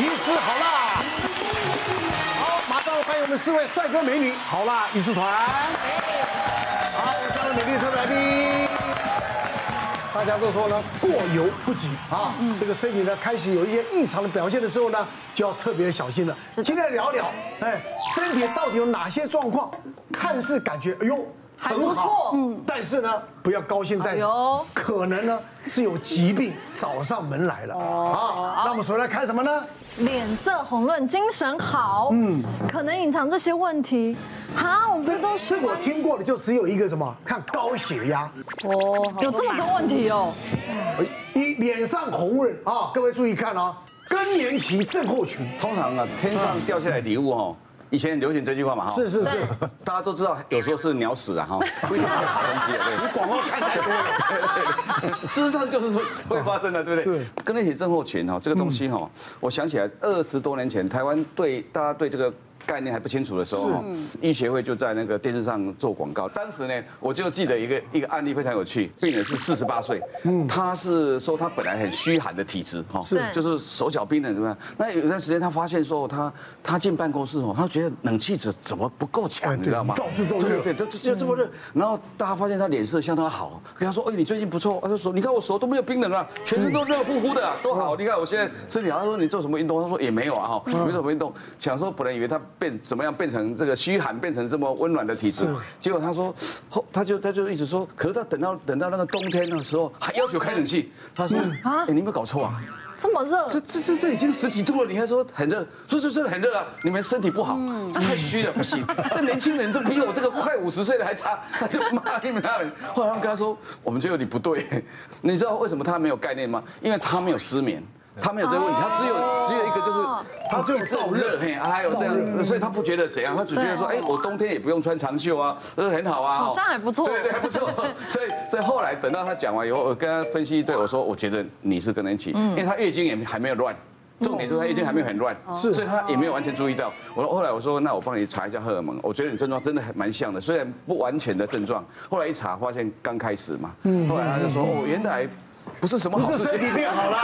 医师好啦。好，马上欢迎我们四位帅哥美女好啦医师团。好，我三位美丽特别来宾。大家都说呢，过犹不及啊，这个身体呢开始有一些异常的表现的时候呢，就要特别小心了。今天聊聊，哎，身体到底有哪些状况，看似感觉哎呦。还不错，嗯，但是呢，不要高兴在，可能呢是有疾病找上门来了。哦，那我们首先来看什么呢？脸色红润，精神好，嗯，可能隐藏这些问题。哈，我们这都是我听过的，就只有一个什么？看高血压。哦，有这么多问题哦。一脸上红润啊，各位注意看啊，更年期症候群。通常啊，天上掉下来礼物哦。以前流行这句话嘛，哈，是是是，大家都知道，有时候是鸟屎啊，哈，不一定是好东西啊，对。你广告看太多了，对对对，事实上就是说会发生的，对不对？是。更年期症候群哈，这个东西哈，我想起来二十多年前，台湾对大家对这个。概念还不清楚的时候，医学会就在那个电视上做广告。当时呢，我就记得一个一个案例非常有趣，病人是四十八岁，他是说他本来很虚寒的体质，哈，是，就是手脚冰冷怎么样？那有段时间他发现说他他进办公室哦，他觉得冷气怎怎么不够强，你知道吗？到处都热，对对，就就这么热。然后大家发现他脸色相当好，跟他说，哎，你最近不错。他就说，你看我手都没有冰冷啊，全身都热乎乎的，都好。你看我现在身体好。他说你做什么运动？他说也没有啊，哈，没什么运动。想说本来以为他。变怎么样变成这个虚寒，变成这么温暖的体质？结果他说后他就他就一直说，可是他等到等到那个冬天的时候还要求开冷气。他说啊，你有没有搞错啊？这么热？这这这这已经十几度了，你还说很热？说这真的很热啊！你们身体不好，这太虚了，不行。这年轻人这比我这个快五十岁的还差，他就骂你们他们。后来他们跟他说，我们觉得你不对。你知道为什么他没有概念吗？因为他没有失眠。他没有这个问题，他只有只有一个，就是他只有燥热，嘿，还有这样，所以他不觉得怎样，他只觉得说，哎，我冬天也不用穿长袖啊，呃，很好啊，好像还不错，对对，还不错。所以所以后来等到他讲完以后，我跟他分析一对，我说，我觉得你是更年期，因为他月经也还没有乱，重点就是他月经还没有很乱，是，所以他也没有完全注意到。我说后来我说，那我帮你查一下荷尔蒙，我觉得你症状真的还蛮像的，虽然不完全的症状，后来一查发现刚开始嘛，后来他就说，哦，原来。不是什么好事情，不是身体变好了，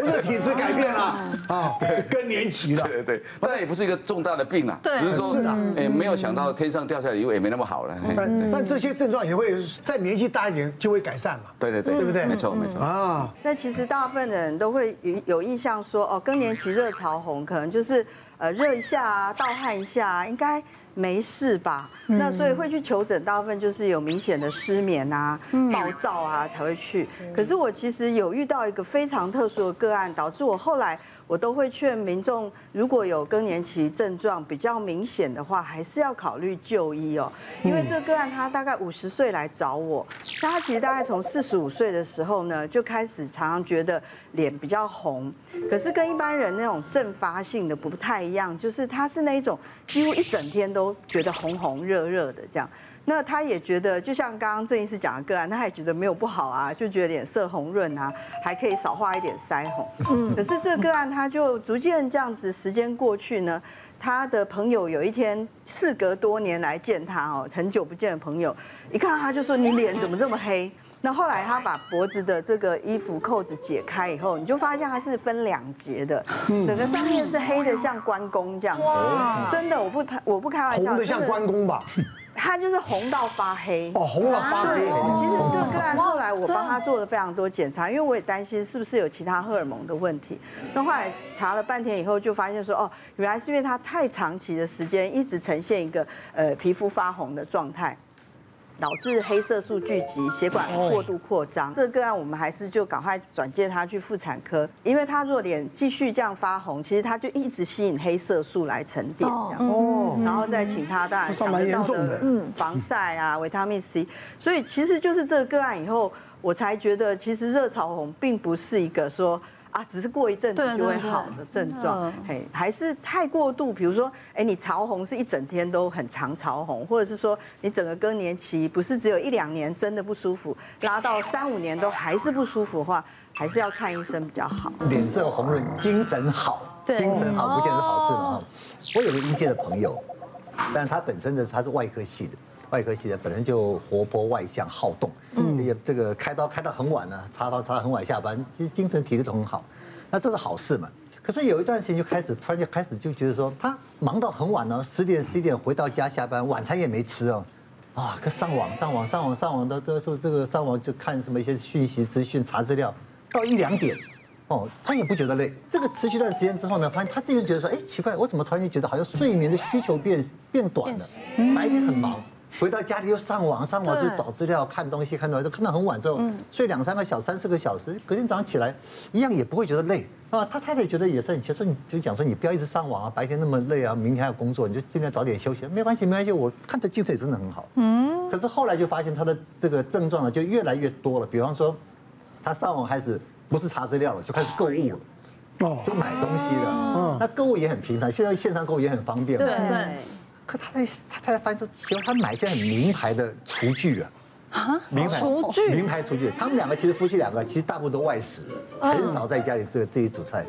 不是体质改变了啊，是更年期了。对对对，但也不是一个重大的病啊，只是说，哎，没有想到天上掉下来礼物也没那么好了。但但这些症状也会在年纪大一点就会改善嘛。对对对，对不对？没错没错啊。那其实大部分的人都会有有印象说，哦，更年期热潮红，可能就是呃热一下啊，盗汗一下啊，应该。没事吧？那所以会去求诊，大部分就是有明显的失眠啊、暴躁啊才会去。可是我其实有遇到一个非常特殊的个案，导致我后来。我都会劝民众，如果有更年期症状比较明显的话，还是要考虑就医哦。因为这个案他大概五十岁来找我，那他其实大概从四十五岁的时候呢，就开始常常觉得脸比较红，可是跟一般人那种阵发性的不太一样，就是他是那一种几乎一整天都觉得红红热热的这样。那他也觉得，就像刚刚郑医师讲的个案，他也觉得没有不好啊，就觉得脸色红润啊，还可以少画一点腮红。嗯，可是这个个案他就逐渐这样子，时间过去呢，他的朋友有一天事隔多年来见他哦，很久不见的朋友，一看他就说：“你脸怎么这么黑？”那后来他把脖子的这个衣服扣子解开以后，你就发现它是分两截的，整个上面是黑的像关公这样。哇，真的，我不开我不开玩笑，红的像关公吧？他就是红到发黑哦，红到发黑。对，其实这个个案后来我帮他做了非常多检查，因为我也担心是不是有其他荷尔蒙的问题。那后来查了半天以后，就发现说哦，原来是因为他太长期的时间一直呈现一个呃皮肤发红的状态。导致黑色素聚集，血管过度扩张。这个个案我们还是就赶快转介他去妇产科，因为他如果脸继续这样发红，其实他就一直吸引黑色素来沉淀，这样。哦。然后再请他当然想得到的嗯防晒啊，维他命 C。所以其实就是这个个案以后，我才觉得其实热潮红并不是一个说。啊，只是过一阵子就会好的症状，嘿，还是太过度。比如说，哎，你潮红是一整天都很长潮红，或者是说你整个更年期不是只有一两年真的不舒服，拉到三五年都还是不舒服的话，还是要看医生比较好。脸色红润，精神好，精神好不见得是好事嘛。我有个医界的朋友，但是他本身的他是外科系的。外科系的本身就活泼外向好动，嗯，也这个开刀开到很晚呢，插刀插到很晚下班，其实精神体力都很好，那这是好事嘛。可是有一段时间就开始突然就开始就觉得说，他忙到很晚了，十点十一点回到家下班，晚餐也没吃哦，啊，可上网上网上网上网的都说这个上网就看什么一些讯息资讯查资料，到一两点。哦，他也不觉得累。这个持续一段时间之后呢，发现他自己就觉得说，哎，奇怪，我怎么突然间觉得好像睡眠的需求变变短了？白天很忙，回到家里又上网，上网就找资料、看东西，看到都看到很晚之后，睡两三个小时、三四个小时，隔天早上起来一样也不会觉得累啊。他太太觉得也是很奇怪，说你就讲说你不要一直上网啊，白天那么累啊，明天还要工作，你就尽量早点休息。没关系，没关系，我看他精神也真的很好。嗯。可是后来就发现他的这个症状呢，就越来越多了。比方说，他上网开始。不是查资料了，就开始购物了，哦，就买东西了。嗯，那购物也很平常，现在线上购物也很方便嘛。对对。可他在他他在发现说，喜欢他买一些很名牌的厨具啊。啊？名牌厨具？名牌厨具。他们两个其实夫妻两个其实大部分都外食，很少在家里这个自己煮菜。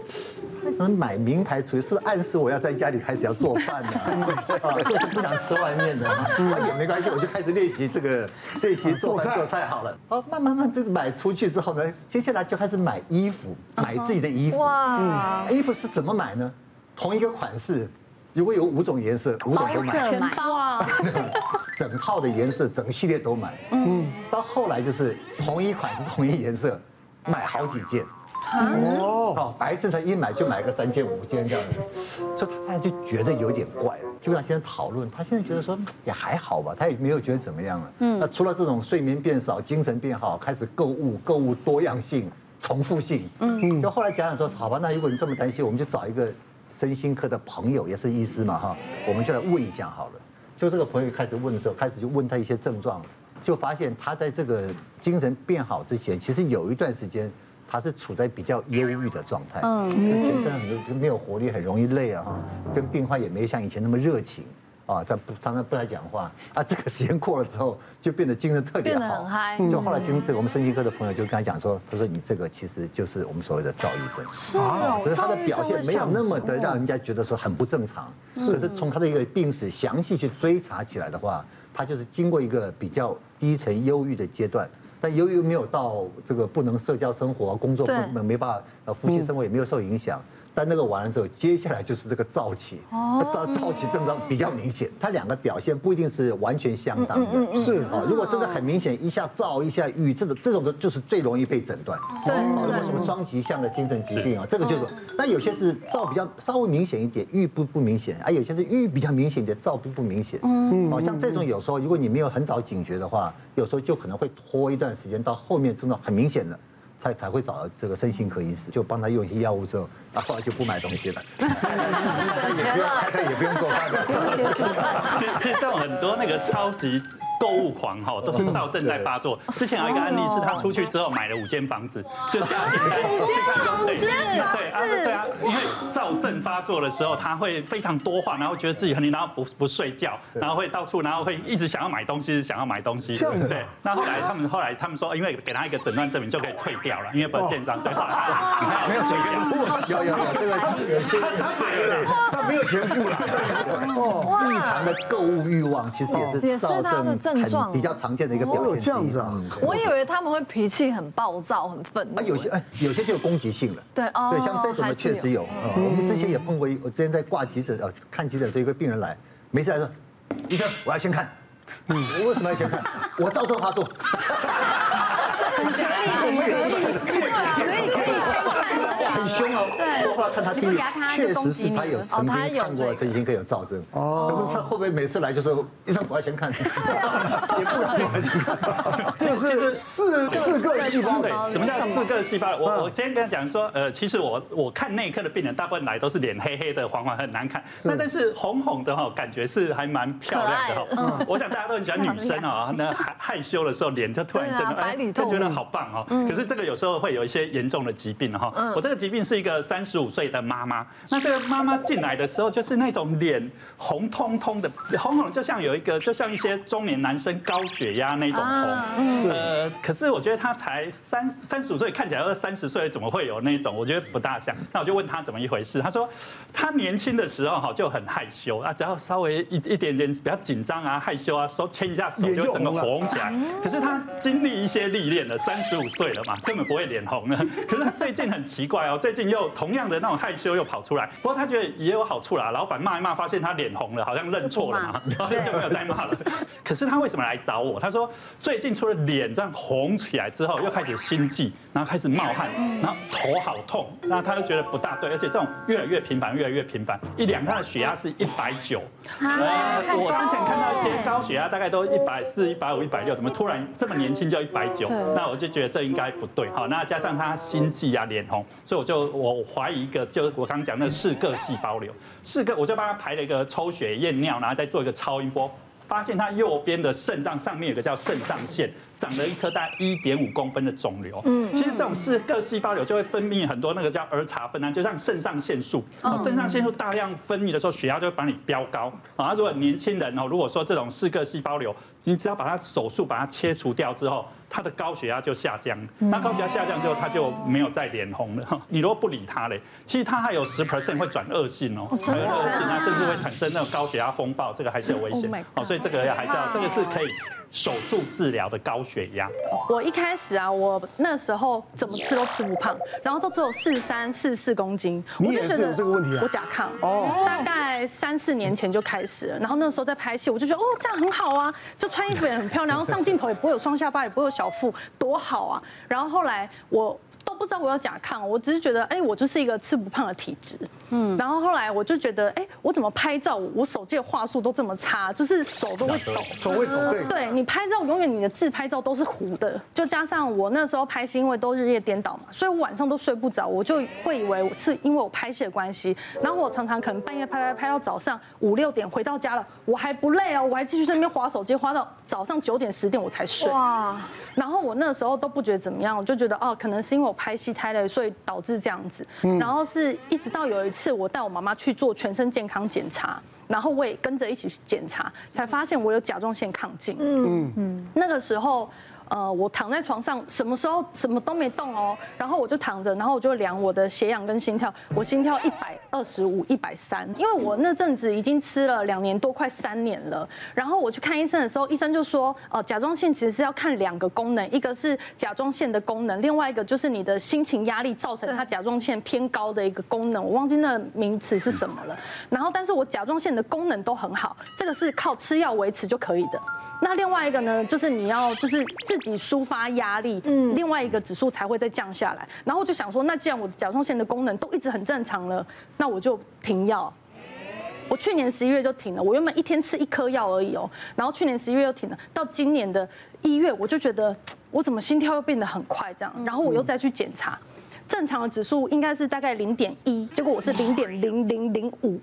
为什么买名牌厨具是暗示我要在家里开始要做饭呢？啊，就是不想吃外面的。那也没关系，我就开始练习这个练习做饭做菜好了。哦，慢慢慢这个买出去之后呢，接下来就开始买衣服，买自己的衣服。哇，嗯，衣服是怎么买呢？同一个款式，如果有五种颜色，五种都买。全包啊！整套的颜色，整个系列都买。嗯，到后来就是同一款是，同一颜色，买好几件。哦，好，白衬衫一买就买个三件五件这样子，所以他就觉得有点怪，就跟他现在讨论，他现在觉得说也还好吧，他也没有觉得怎么样了。嗯，那除了这种睡眠变少、精神变好、开始购物、购物多样性、重复性，嗯，就后来讲讲说，好吧，那如果你这么担心，我们就找一个身心科的朋友，也是医师嘛哈，我们就来问一下好了。就这个朋友开始问的时候，开始就问他一些症状，就发现他在这个精神变好之前，其实有一段时间。他是处在比较忧郁的状态，嗯，全身很多没有活力，很容易累啊哈，跟病患也没像以前那么热情啊，他不常常不太讲话啊。这个时间过了之后，就变得精神特别好，变得很嗨。就后来听这个我们身心科的朋友就跟他讲说，他说你这个其实就是我们所谓的躁郁症，是啊，可是他的表现没有那么的让人家觉得说很不正常。可是从他的一个病史详细去追查起来的话，他就是经过一个比较低沉忧郁的阶段。但由于没有到这个不能社交生活、工作不能没办法呃夫妻生活也没有受影响，但那个完了之后，接下来就是这个躁期，躁躁气症状比较明显，它两个表现不一定是完全相当的，是啊，如果真的很明显，一下燥一下郁，这种这种的就是最容易被诊断，对，什么双极向的精神疾病啊，这个就是，但有些是燥比较稍微明显一点，郁不不明显，啊，有些是郁比较明显一点，躁不不明显，嗯，好像这种有时候如果你没有很早警觉的话。有时候就可能会拖一段时间，到后面症状很明显的，才才会找这个身心科医师，就帮他用一些药物之后，然后来就不买东西了，也不用他也不用做饭了。其实其实这种很多那个超级。购物狂哈，都是躁症在发作。之前有一个案例是他出去之后买了五间房子，就下订单去看房子。对对啊对啊，因为躁症发作的时候，他会非常多话，然后觉得自己很累，然后不不睡觉，然后会到处，然后会一直想要买东西，想要买东西。对。那后来他们后来他们说，因为给他一个诊断证明就可以退掉了，因为不是建商对吧？没有钱付，有有有这个有些他买了，他没有钱付了。哦，异常的购物欲望其实也是躁症。症状比较常见的一个表现，这样子啊？我以为他们会脾气很暴躁、很愤怒。啊，有些哎，有些就有攻击性了。对哦，对，像这种的确实有。我们之前也碰过一，我之前在挂急诊呃，看急诊的时候，一个病人来，没事来说，医生，我要先看。嗯，我为什么要先看？我照做发作。可以，可以，可以，可以先看。很凶哦。对。后来看他病历，确实是他有曾经看过神经科有躁症。哦。可是他会不会每次来就说医生我要先看？也 不敢先看。这个是四四个细胞。对。什么叫四个细胞？我我先跟他讲说，呃，其实我我看内科的病人，大部分来都是脸黑黑的、黄黄很难看。那但是红红的哈，感觉是还蛮漂亮的哈。嗯。我想大家都很喜欢女生啊，那害害羞的时候脸就突然真的哎，他觉得好棒哦。可是这个有时候会有一些严重的疾病哈。我这个疾病是一个三十五。岁的妈妈，那这个妈妈进来的时候，就是那种脸红彤彤的，红红就像有一个，就像一些中年男生高血压那种红。呃，可是我觉得她才三三十五岁，看起来二三十岁，怎么会有那种？我觉得不大像。那我就问她怎么一回事，她说她年轻的时候哈就很害羞啊，只要稍微一一点点比较紧张啊、害羞啊，手牵一下手就整个红起来。可是她经历一些历练了，三十五岁了嘛，根本不会脸红了。可是她最近很奇怪哦，最近又同样的。那种害羞又跑出来。不过他觉得也有好处啦，老板骂一骂，发现他脸红了，好像认错了嘛，然后 就没有再骂了。可是他为什么来找我？他说最近除了脸这样红起来之后，又开始心悸，然后开始冒汗，然后头好痛，那他就觉得不大对，而且这种越来越频繁，越来越频繁。一量他的血压是一百九，我之前看到一些高血压大概都一百四、一百五、一百六，怎么突然这么年轻就一百九？那我就觉得这应该不对。好，那加上他心悸啊，脸红，所以我就我怀疑一个，就是我刚刚讲那个氏各细胞瘤，四个我就帮他排了一个抽血验尿，然后再做一个超音波。发现他右边的肾脏上面有个叫肾上腺，长了一颗大概一点五公分的肿瘤。嗯，其实这种四个细胞瘤就会分泌很多那个叫儿茶酚胺，就像肾上腺素。哦，肾上腺素大量分泌的时候，血压就会把你飙高。啊，如果年轻人哦，如果说这种四个细胞瘤，你只要把它手术把它切除掉之后。他的高血压就下降，那高血压下降之后，他就没有再脸红了。你如果不理他嘞，其实他还有十 percent 会转恶性哦，还有恶性，那甚至会产生那种高血压风暴，这个还是有危险。哦，所以这个要还是要，这个是可以。手术治疗的高血压，我一开始啊，我那时候怎么吃都吃不胖，然后都只有四三四四公斤。你也是有这个问题啊？我甲亢哦，大概三四年前就开始了，然后那时候在拍戏，我就觉得哦，这样很好啊，就穿衣服也很漂亮，然后上镜头也不会有双下巴，也不会有小腹，多好啊。然后后来我。都不知道我有甲亢，我只是觉得，哎，我就是一个吃不胖的体质。嗯，然后后来我就觉得，哎，我怎么拍照，我手机的画术都这么差，就是手都会抖，手会抖。对，你拍照永远你的自拍照都是糊的，就加上我那时候拍戏，因为都日夜颠倒嘛，所以我晚上都睡不着，我就会以为是因为我拍戏的关系，然后我常常可能半夜拍拍拍到早上五六点回到家了，我还不累哦，我还继续在那边划手机，划到早上九点十点我才睡。哇，然后我那时候都不觉得怎么样，我就觉得哦，可能是因为我拍戏太累，所以导致这样子。然后是一直到有一次，我带我妈妈去做全身健康检查，然后我也跟着一起去检查，才发现我有甲状腺亢进。嗯嗯，那个时候。呃，我躺在床上，什么时候什么都没动哦，然后我就躺着，然后我就量我的血氧跟心跳，我心跳一百二十五、一百三，因为我那阵子已经吃了两年多，快三年了。然后我去看医生的时候，医生就说，呃，甲状腺其实是要看两个功能，一个是甲状腺的功能，另外一个就是你的心情压力造成它甲状腺偏高的一个功能，我忘记那名词是什么了。然后，但是我甲状腺的功能都很好，这个是靠吃药维持就可以的。那另外一个呢，就是你要就是自己抒发压力，嗯，另外一个指数才会再降下来。然后我就想说，那既然我的甲状腺的功能都一直很正常了，那我就停药。我去年十一月就停了，我原本一天吃一颗药而已哦，然后去年十一月又停了，到今年的一月我就觉得我怎么心跳又变得很快这样，然后我又再去检查，正常的指数应该是大概零点一，结果我是零点零零零五，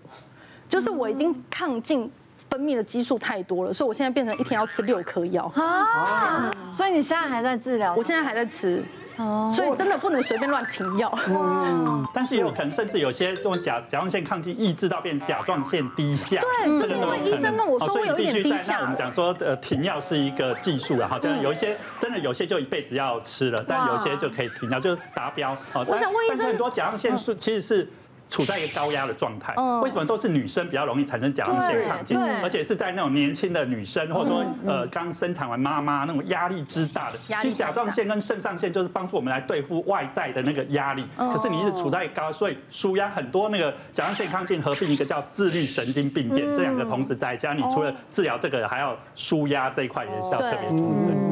就是我已经抗进。分泌的激素太多了，所以我现在变成一天要吃六颗药啊！所以你现在还在治疗？我现在还在吃，哦，所以真的不能随便乱停药。嗯，但是有可能甚至有些这种甲甲状腺抗进抑制到变甲状腺低下。对，就是因为医生跟我说我有一点低下。我们讲说呃停药是一个技术啊，好像有一些真的有些就一辈子要吃了，但有些就可以停药，就达标。我想问医生，但是很多甲状腺素其实是。处在一个高压的状态，为什么都是女生比较容易产生甲状腺亢进？而且是在那种年轻的女生，或者说呃刚生产完妈妈那种压力之大的。其实甲状腺跟肾上腺就是帮助我们来对付外在的那个压力。可是你一直处在高，所以舒压很多那个甲状腺亢进合并一个叫自律神经病变，这两个同时在家，你除了治疗这个，还要舒压这一块也是要特别注意。